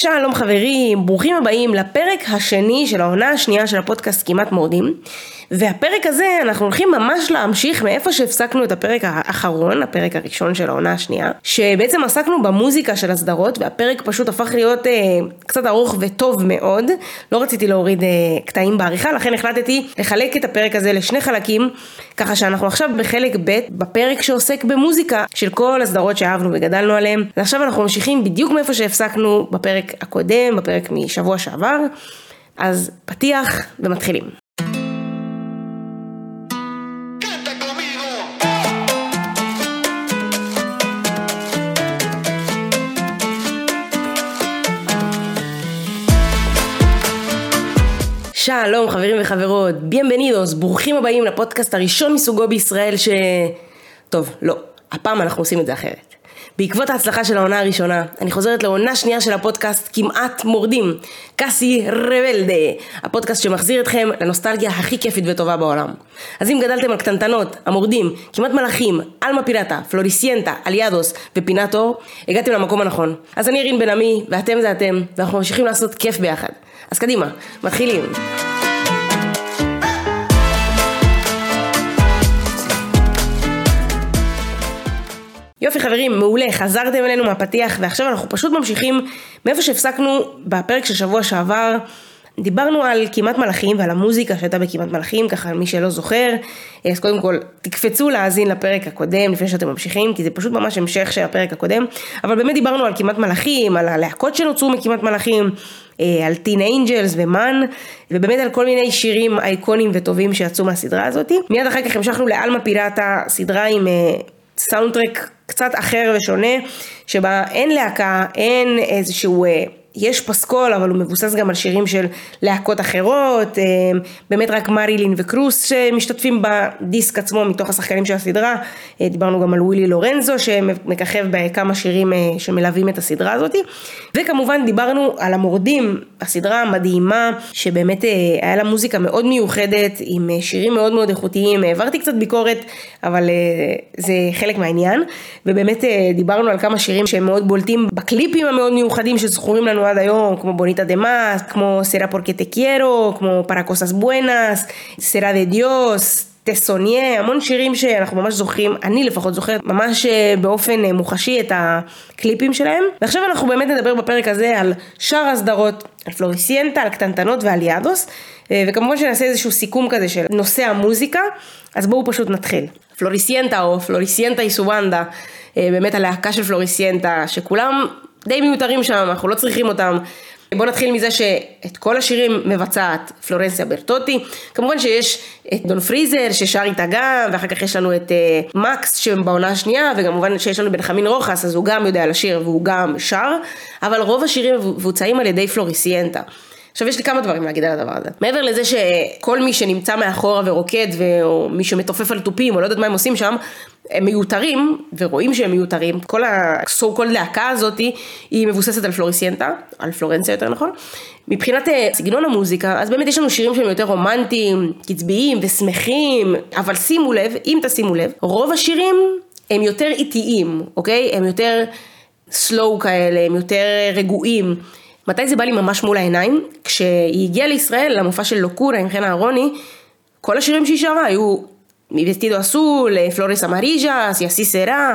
שלום חברים, ברוכים הבאים לפרק השני של העונה השנייה של הפודקאסט כמעט מורדים. והפרק הזה אנחנו הולכים ממש להמשיך מאיפה שהפסקנו את הפרק האחרון, הפרק הראשון של העונה השנייה שבעצם עסקנו במוזיקה של הסדרות והפרק פשוט הפך להיות אה, קצת ארוך וטוב מאוד. לא רציתי להוריד אה, קטעים בעריכה לכן החלטתי לחלק את הפרק הזה לשני חלקים ככה שאנחנו עכשיו בחלק ב' בפרק שעוסק במוזיקה של כל הסדרות שאהבנו וגדלנו עליהן. ועכשיו אנחנו ממשיכים בדיוק מאיפה שהפסקנו בפרק הקודם, בפרק משבוע שעבר, אז פתיח ומתחילים. שלום חברים וחברות, ביenvenidos, ברוכים הבאים לפודקאסט הראשון מסוגו בישראל ש... טוב, לא, הפעם אנחנו עושים את זה אחרת. בעקבות ההצלחה של העונה הראשונה, אני חוזרת לעונה שנייה של הפודקאסט כמעט מורדים, קאסי רבלדה, הפודקאסט שמחזיר אתכם לנוסטלגיה הכי כיפית וטובה בעולם. אז אם גדלתם על קטנטנות, המורדים, כמעט מלאכים, אלמה פירטה, פלוריסיינטה, אליאדוס ופינת אור, הגעתם למקום הנכון. אז אני ירין בן עמי, ואתם זה אתם, ואנחנו ממשיכים לעשות כיף ביחד. אז קדימה, מתחילים. יופי חברים, מעולה, חזרתם אלינו מהפתיח ועכשיו אנחנו פשוט ממשיכים מאיפה שהפסקנו בפרק של שבוע שעבר. דיברנו על כמעט מלאכים ועל המוזיקה שהייתה בכמעט מלאכים, ככה מי שלא זוכר, אז קודם כל תקפצו להאזין לפרק הקודם לפני שאתם ממשיכים, כי זה פשוט ממש המשך של הפרק הקודם, אבל באמת דיברנו על כמעט מלאכים, על הלהקות שנוצרו מכמעט מלאכים, אה, על טין אינג'לס ומאן, ובאמת על כל מיני שירים אייקונים וטובים שיצאו מהסדרה הזאתי. מיד אחר כך המשכנו לאלמה פיראטה, סדרה עם אה, סאונדטרק קצת אחר ושונה, שבה אין להקה, אין איזשהו... אה, יש פסקול אבל הוא מבוסס גם על שירים של להקות אחרות, אה, באמת רק מרילין וקרוס שמשתתפים בדיסק עצמו מתוך השחקנים של הסדרה, אה, דיברנו גם על ווילי לורנזו שמככב בכמה שירים שמלווים את הסדרה הזאת, וכמובן דיברנו על המורדים, הסדרה המדהימה שבאמת היה לה מוזיקה מאוד מיוחדת עם שירים מאוד מאוד איכותיים, העברתי קצת ביקורת אבל זה חלק מהעניין, ובאמת דיברנו על כמה שירים שהם מאוד בולטים בקליפים המאוד מיוחדים שזכורים לנו עד היום, כמו בוניטה דה מאס, כמו סרה פורקה te quiero, כמו para cosas buenas, סרה דה דיוס, טסוניה, המון שירים שאנחנו ממש זוכרים, אני לפחות זוכרת ממש באופן מוחשי את הקליפים שלהם. ועכשיו אנחנו באמת נדבר בפרק הזה על שאר הסדרות, על פלוריסיינטה, על קטנטנות ועל יאדוס, וכמובן שנעשה איזשהו סיכום כזה של נושא המוזיקה, אז בואו פשוט נתחיל. פלוריסיינטה או פלוריסיינטה איסובנדה, באמת הלהקה של פלוריסיינטה, שכולם די מיותרים שם, אנחנו לא צריכים אותם. בואו נתחיל מזה שאת כל השירים מבצעת פלורנסיה ברטוטי, כמובן שיש את דון פריזר ששר איתה גם, ואחר כך יש לנו את uh, מקס שבעונה השנייה, וכמובן שיש לנו בנחמין רוחס, אז הוא גם יודע לשיר והוא גם שר, אבל רוב השירים מבוצעים על ידי פלוריסיינטה. עכשיו יש לי כמה דברים להגיד על הדבר הזה. מעבר לזה שכל מי שנמצא מאחורה ורוקד, או מי שמתופף על תופים, או לא יודעת מה הם עושים שם, הם מיותרים, ורואים שהם מיותרים, כל ה-so called להקה הזאת היא מבוססת על פלוריסיינטה, על פלורנציה יותר נכון. מבחינת אה, סגנון המוזיקה, אז באמת יש לנו שירים שהם יותר רומנטיים, קצביים ושמחים, אבל שימו לב, אם תשימו לב, רוב השירים הם יותר איטיים, אוקיי? הם יותר slow כאלה, הם יותר רגועים. מתי זה בא לי ממש מול העיניים? כשהיא הגיעה לישראל למופע של לוקורה עם חן אהרוני, כל השירים שהיא שרה היו Mi vestido azul, Flores amarillas, Y así será,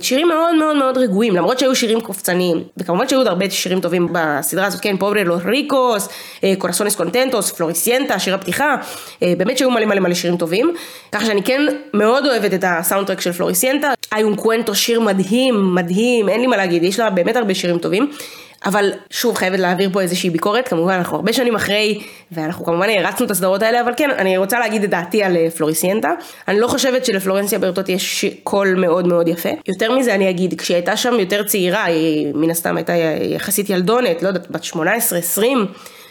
שירים מאוד מאוד מאוד רגועים, למרות שהיו שירים קופצניים, וכמובן שהיו עוד הרבה שירים טובים בסדרה הזאת, כן, Pobres los ricos, Corazones contentos, פלוריסיינטה, שיר הפתיחה, באמת שהיו מלא מלא מלא שירים טובים, ככה שאני כן מאוד אוהבת את הסאונדטרק של פלוריסיינטה, איון קוונטו שיר מדהים, מדהים, אין לי מה להגיד, יש לה באמת הרבה שירים טובים. אבל שוב חייבת להעביר פה איזושהי ביקורת, כמובן אנחנו הרבה שנים אחרי, ואנחנו כמובן הרצנו את הסדרות האלה, אבל כן, אני רוצה להגיד את דעתי על אה, פלוריסיינטה. אני לא חושבת שלפלורנסיה ברטוטי יש קול מאוד מאוד יפה. יותר מזה אני אגיד, כשהיא הייתה שם יותר צעירה, היא מן הסתם הייתה יחסית ילדונת, לא יודעת, בת 18-20.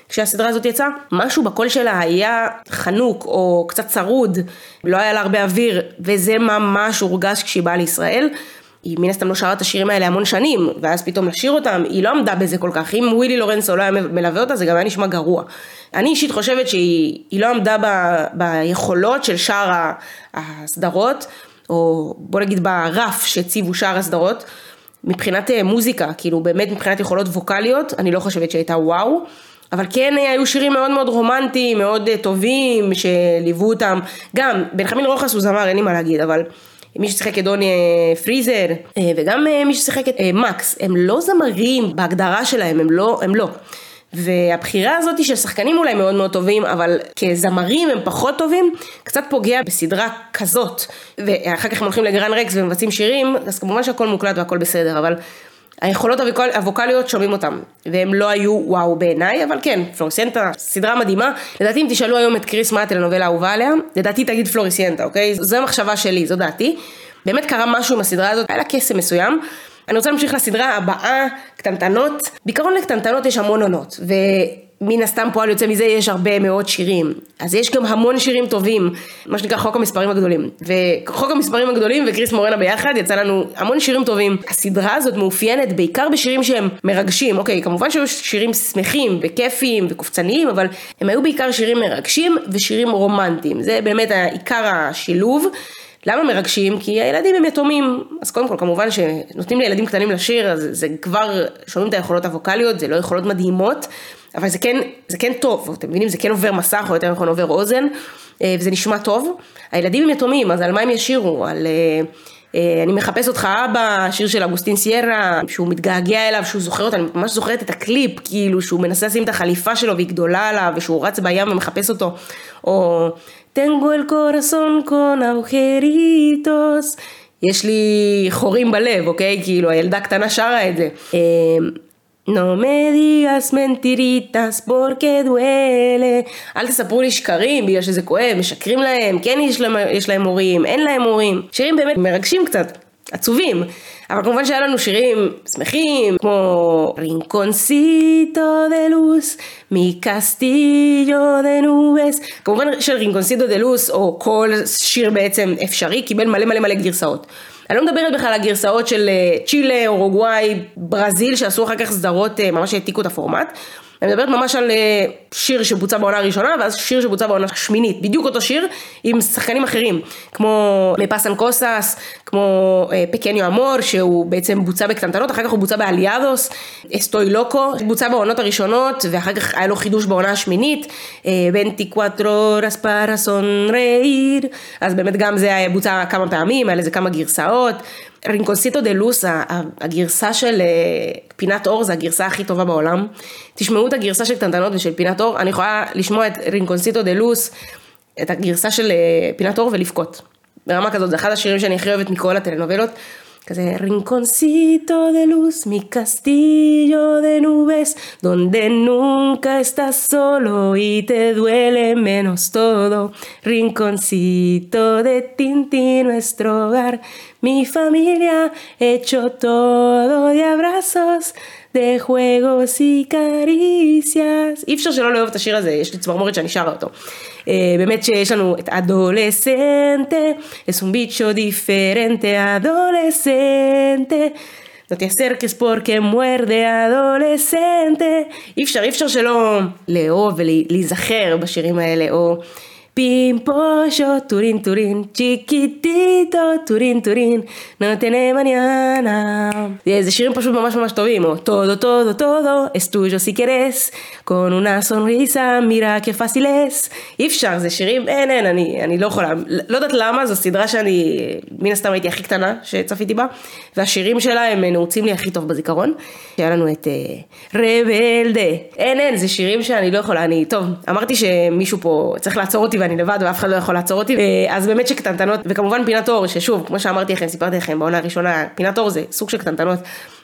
כשהסדרה הזאת יצאה, משהו בקול שלה היה חנוק או קצת צרוד, לא היה לה הרבה אוויר, וזה ממש הורגש כשהיא באה לישראל. היא מן הסתם לא שרה את השירים האלה המון שנים, ואז פתאום לשיר אותם, היא לא עמדה בזה כל כך. אם ווילי לורנסו לא היה מלווה אותה, זה גם היה נשמע גרוע. אני אישית חושבת שהיא לא עמדה ב, ביכולות של שאר הסדרות, או בוא נגיד ברף שהציבו שאר הסדרות. מבחינת אה, מוזיקה, כאילו באמת מבחינת יכולות ווקאליות, אני לא חושבת שהייתה וואו. אבל כן אה, היו שירים מאוד מאוד רומנטיים, מאוד אה, טובים, שליוו אותם. גם, בנחמין רוחס הוא זמר, אין לי מה להגיד, אבל מי ששיחק את דוני פריזר, וגם מי ששיחק את מקס, הם לא זמרים בהגדרה שלהם, הם לא, הם לא. והבחירה הזאת של שחקנים אולי מאוד מאוד טובים, אבל כזמרים הם פחות טובים, קצת פוגע בסדרה כזאת. ואחר כך הם הולכים לגרן רקס ומבצעים שירים, אז כמובן שהכל מוקלט והכל בסדר, אבל היכולות הווקאליות שומעים אותם, והם לא היו וואו בעיניי, אבל כן, פלוריסיינטה, סדרה מדהימה. לדעתי אם תשאלו היום את קריס מה הטלנובלה האהובה עליה, לדעתי תגיד פלוריסיינטה, אוקיי? זו המחשבה שלי, זו דעתי. באמת קרה משהו עם הסדרה הזאת, היה לה קסם מסוים. אני רוצה להמשיך לסדרה הבאה, קטנטנות. בעיקרון לקטנטנות יש המון עונות, ומן הסתם פועל יוצא מזה יש הרבה מאוד שירים. אז יש גם המון שירים טובים, מה שנקרא חוק המספרים הגדולים. וחוק המספרים הגדולים וקריס מורנה ביחד, יצא לנו המון שירים טובים. הסדרה הזאת מאופיינת בעיקר בשירים שהם מרגשים. אוקיי, כמובן שהיו שירים שמחים וכיפיים וקופצניים, אבל הם היו בעיקר שירים מרגשים ושירים רומנטיים. זה באמת עיקר השילוב. למה מרגשים? כי הילדים הם יתומים, אז קודם כל כמובן שנותנים לילדים קטנים לשיר, אז זה כבר, שומעים את היכולות הווקאליות, זה לא יכולות מדהימות, אבל זה כן, זה כן טוב, אתם מבינים? זה כן עובר מסך, או יותר נכון עובר אוזן, אה, וזה נשמע טוב. הילדים הם יתומים, אז על מה הם ישירו? על... אה, אה, אני מחפש אותך אבא, שיר של אגוסטין סיירה, שהוא מתגעגע אליו, שהוא זוכר אותה, אני ממש זוכרת את הקליפ, כאילו שהוא מנסה לשים את החליפה שלו והיא גדולה עליו, ושהוא רץ בים ומחפש אותו, או Tengo el corazón con agujeritos. יש לי חורים בלב, אוקיי? כאילו הילדה הקטנה שרה את זה. No me digas mentiritas porque. אל תספרו לי שקרים בגלל שזה כואב, משקרים להם, כן יש להם, יש להם הורים, אין להם הורים. שירים באמת מרגשים קצת, עצובים. אבל כמובן שהיה לנו שירים שמחים, כמו Rinconcito de luz, Mi castillo de nubes, כמובן של Rinconcito de luz, או כל שיר בעצם אפשרי, קיבל מלא מלא מלא גרסאות. אני לא מדברת בכלל על הגרסאות של אה, צ'ילה, אורוגוואי, ברזיל, שעשו אחר כך סדרות, אה, ממש העתיקו את הפורמט. אני מדברת ממש על אה, שיר שבוצע בעונה הראשונה, ואז שיר שבוצע בעונה השמינית, בדיוק אותו שיר, עם שחקנים אחרים, כמו Me pasan cosas, כמו אה, Pequeño amor, שהוא בעצם בוצע בקטנטנות, אחר כך הוא בוצע באליאדוס, Estoy loco, בוצע בעונות הראשונות, ואחר כך היה לו חידוש בעונה השמינית, Veinticuatro horas para sonreír, אז באמת גם זה בוצע כמה פעמים, היה לזה כמה גרסאות. Rinconcito de luz, הגרסה של אה, פינת אור, זה הגרסה הכי טובה בעולם. תשמעו את הגרסה של קטנטנות ושל פינת אור, אני יכולה לשמוע את Rinconcito de luz, את הגרסה של אה, פינת אור ולבכות. ברמה כזאת, זה אחד השירים שאני הכי אוהבת מכל הטלנובלות. que se rinconcito de luz, mi castillo de nubes, donde nunca estás solo y te duele menos todo. Rinconcito de Tinti, nuestro hogar, mi familia, hecho todo de abrazos. De juegos y caricias. אי אפשר שלא לאהוב את השיר הזה, יש לי צמרמורת שאני שרה אותו. באמת שיש לנו את אדולסנטה, es un bicho diferente, no te acerques porque muerde adolescente. אי אפשר, אי אפשר שלא לאהוב ולהיזכר בשירים האלה, או... Pimpollo, turín, turín, chiquitito, turín, turín, no tiene mañana. זה שירים פשוט ממש ממש טובים, או todo, todo, todo, es tuyo si quieres, con una sonrisa, mira que fácil es. אי אפשר, זה שירים, אין, אין, אני, אני לא יכולה, לא יודעת למה, זו סדרה שאני, מן הסתם הייתי הכי קטנה שצפיתי בה, והשירים שלה הם נעוצים לי הכי טוב בזיכרון. היה לנו את רבלדה, אין, אין, זה שירים שאני לא יכולה, אני, טוב, אמרתי שמישהו פה צריך לעצור אותי ואני לבד ואף אחד לא יכול לעצור אותי, אה, אז באמת שקטנטנות, וכמובן פינת אור, ששוב, כמו שאמרתי לכם, סיפרתי לכם בעונה הראשונה, פינת אור זה סוג של קטנטנות,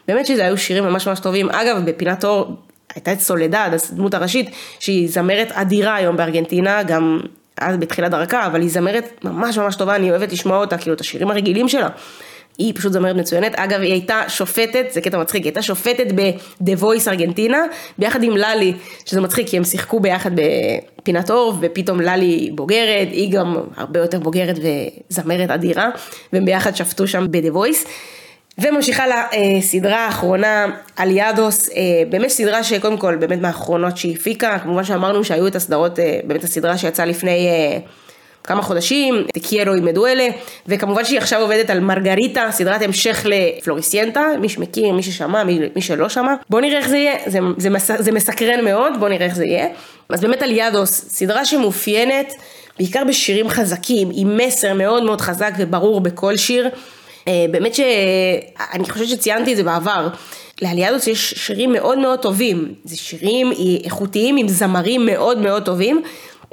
באמת שזה היו שירים ממש ממש טובים, אגב בפינת אור הייתה את סולדד, הדמות הראשית, שהיא זמרת אדירה היום בארגנטינה, גם אז בתחילת דרכה, אבל היא זמרת ממש ממש טובה, אני אוהבת לשמוע אותה, כאילו את השירים הרגילים שלה. היא פשוט זמרת מצוינת. אגב, היא הייתה שופטת, זה קטע מצחיק, היא הייתה שופטת ב-The Voice ארגנטינה, ביחד עם ללי, שזה מצחיק, כי הם שיחקו ביחד בפינת אור, ופתאום ללי בוגרת, היא גם הרבה יותר בוגרת וזמרת אדירה, והם ביחד שפטו שם ב-The Voice. וממשיכה לסדרה האחרונה, אליאדוס, באמת סדרה שקודם כל, באמת מהאחרונות שהיא הפיקה, כמובן שאמרנו שהיו את הסדרות, באמת הסדרה שיצאה לפני כמה חודשים, תקיירו עם מדואלה, וכמובן שהיא עכשיו עובדת על מרגריטה, סדרת המשך לפלוריסיינטה, מי שמכיר, מי ששמע, מי, מי שלא שמע. בואו נראה איך זה יהיה, זה, זה, מס, זה מסקרן מאוד, בואו נראה איך זה יהיה. אז באמת על ידוס, סדרה שמאופיינת בעיקר בשירים חזקים, עם מסר מאוד מאוד חזק וברור בכל שיר. אה, באמת שאני חושבת שציינתי את זה בעבר. לאליאדוס יש שירים מאוד מאוד טובים, זה שירים איכותיים עם זמרים מאוד מאוד טובים.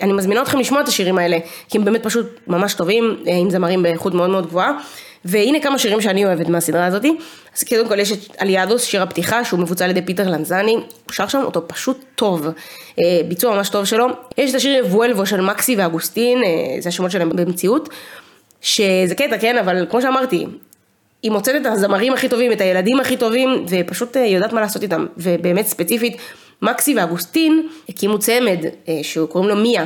אני מזמינה אתכם לשמוע את השירים האלה, כי הם באמת פשוט ממש טובים, אה, עם זמרים באיכות מאוד מאוד גבוהה. והנה כמה שירים שאני אוהבת מהסדרה הזאתי. אז קודם כל יש את אליאדוס, שיר הפתיחה, שהוא מבוצע על ידי פיטר לנזני, הוא שר שם אותו פשוט טוב, אה, ביצוע ממש טוב שלו. יש את השיר וולבו של מקסי ואגוסטין, זה השמות שלהם במציאות. שזה קטע, כן, אבל כמו שאמרתי, היא מוצאת את הזמרים הכי טובים, את הילדים הכי טובים, ופשוט אה, יודעת מה לעשות איתם. ובאמת ספציפית, מקסי ואגוסטין הקימו צמד אה, שקוראים לו מיה.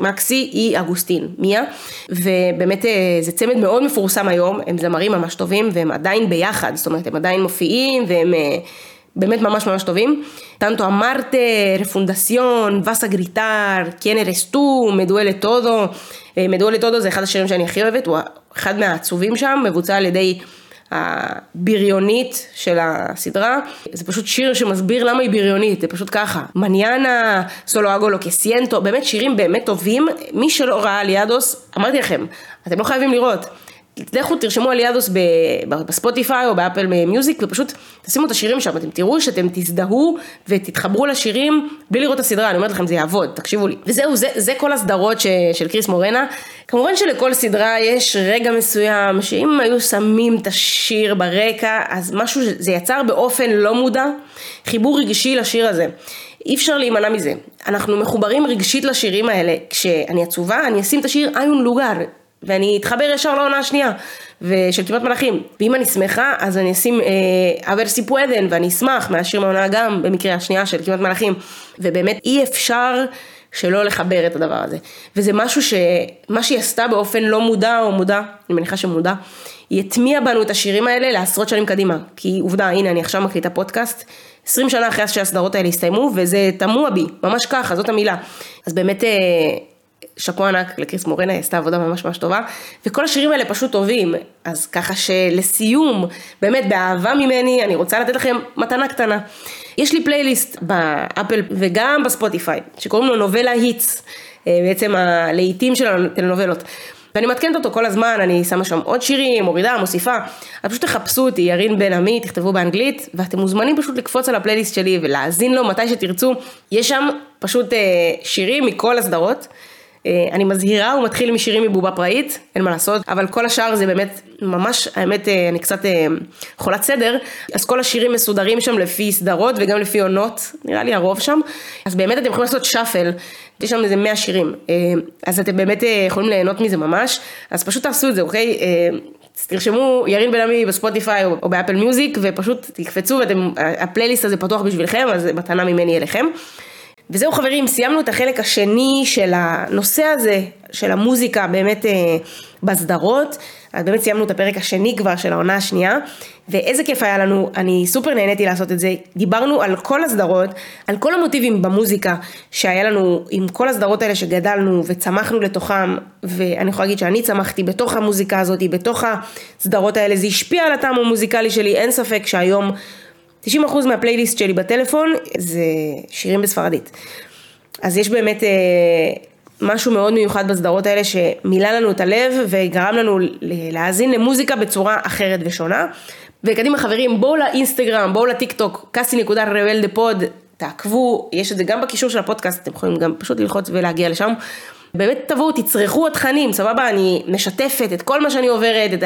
מקסי היא אגוסטין, מיה, ובאמת אה, זה צמד מאוד מפורסם היום, הם זמרים ממש טובים והם עדיין ביחד, זאת אומרת הם עדיין מופיעים והם באמת ממש ממש טובים. טנטו אמרטה, רפונדסיון, וסה גריטר, קיין ארסטו, מדואלה טודו, מדואלה טודו זה אחד השירים שאני הכי אוהבת, הוא אחד מהעצובים שם, מבוצע על ידי הבריונית של הסדרה. זה פשוט שיר שמסביר למה היא בריונית, זה פשוט ככה. Mañana, Solo hago lo que siento, באמת שירים באמת טובים. מי שלא ראה אליאדוס, אמרתי לכם, אתם לא חייבים לראות. לכו תרשמו אליאדוס בספוטיפיי או באפל מיוזיק ופשוט תשימו את השירים שם, אתם תראו שאתם תזדהו ותתחברו לשירים בלי לראות את הסדרה, אני אומרת לכם זה יעבוד, תקשיבו לי. וזהו, זה, זה כל הסדרות ש, של קריס מורנה. כמובן שלכל סדרה יש רגע מסוים שאם היו שמים את השיר ברקע, אז משהו, זה יצר באופן לא מודע חיבור רגשי לשיר הזה. אי אפשר להימנע מזה. אנחנו מחוברים רגשית לשירים האלה. כשאני עצובה, אני אשים את השיר איון לוגר. ואני אתחבר ישר לעונה השנייה של כמעט מלאכים. ואם אני שמחה, אז אני אשים אה, אבר סיפואדן, ואני אשמח מהשיר מהעונה גם במקרה השנייה של כמעט מלאכים. ובאמת אי אפשר שלא לחבר את הדבר הזה. וזה משהו ש... מה שהיא עשתה באופן לא מודע או מודע, אני מניחה שמודע, היא הטמיעה בנו את השירים האלה לעשרות שנים קדימה. כי עובדה, הנה אני עכשיו מקליטה פודקאסט. 20 שנה אחרי שהסדרות האלה הסתיימו, וזה תמוה בי, ממש ככה, זאת המילה. אז באמת, אה, שאפו ענק לקריס מורנה, היא עשתה עבודה ממש ממש טובה, וכל השירים האלה פשוט טובים, אז ככה שלסיום, באמת באהבה ממני, אני רוצה לתת לכם מתנה קטנה. יש לי פלייליסט באפל וגם בספוטיפיי, שקוראים לו Novela Hits, אה, בעצם הלהיטים של הטלנובלות. ואני מעדכנת אותו כל הזמן, אני שמה שם עוד שירים, מורידה, מוסיפה, אז פשוט תחפשו אותי, ירין בן עמי, תכתבו באנגלית, ואתם מוזמנים פשוט לקפוץ על הפלייליסט שלי ולהאזין לו מתי שתרצו, יש שם פשוט אה, שירים מכל הסדרות. אה, אני מזהירה, הוא מתחיל משירים מבובה פראית, אין מה לעשות, אבל כל השאר זה באמת, ממש, האמת, אה, אני קצת אה, חולת סדר, אז כל השירים מסודרים שם לפי סדרות וגם לפי עונות, נראה לי הרוב שם, אז באמת אתם יכולים לעשות שאפל, יש שם איזה 100 שירים, אז אתם באמת יכולים ליהנות מזה ממש, אז פשוט תעשו את זה, אוקיי? תרשמו ירין בן עמי בספוטיפיי או באפל מיוזיק ופשוט תקפצו והפלייליסט הזה פתוח בשבילכם, אז מתנה ממני אליכם. וזהו חברים, סיימנו את החלק השני של הנושא הזה, של המוזיקה באמת אה, בסדרות. אז באמת סיימנו את הפרק השני כבר של העונה השנייה, ואיזה כיף היה לנו, אני סופר נהניתי לעשות את זה. דיברנו על כל הסדרות, על כל המוטיבים במוזיקה שהיה לנו עם כל הסדרות האלה שגדלנו וצמחנו לתוכם, ואני יכולה להגיד שאני צמחתי בתוך המוזיקה הזאת, בתוך הסדרות האלה, זה השפיע על הטעם המוזיקלי שלי, אין ספק שהיום 90% מהפלייליסט שלי בטלפון זה שירים בספרדית. אז יש באמת אה, משהו מאוד מיוחד בסדרות האלה שמילא לנו את הלב וגרם לנו להאזין למוזיקה בצורה אחרת ושונה. וקדימה חברים, בואו לאינסטגרם, בואו לטיק טוק, Casi נקודה rebelde pod, תעקבו, יש את זה גם בקישור של הפודקאסט, אתם יכולים גם פשוט ללחוץ ולהגיע לשם. באמת תבואו, תצרכו התכנים, סבבה? אני משתפת את כל מה שאני עוברת, את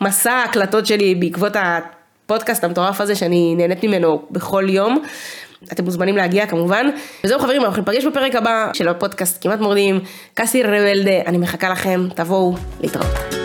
המסע ההקלטות שלי בעקבות ה... הפודקאסט המטורף הזה שאני נהנית ממנו בכל יום. אתם מוזמנים להגיע כמובן. וזהו חברים, אנחנו ניפגש בפרק הבא של הפודקאסט כמעט מורדים. קאסי רבלדה, אני מחכה לכם, תבואו להתראות.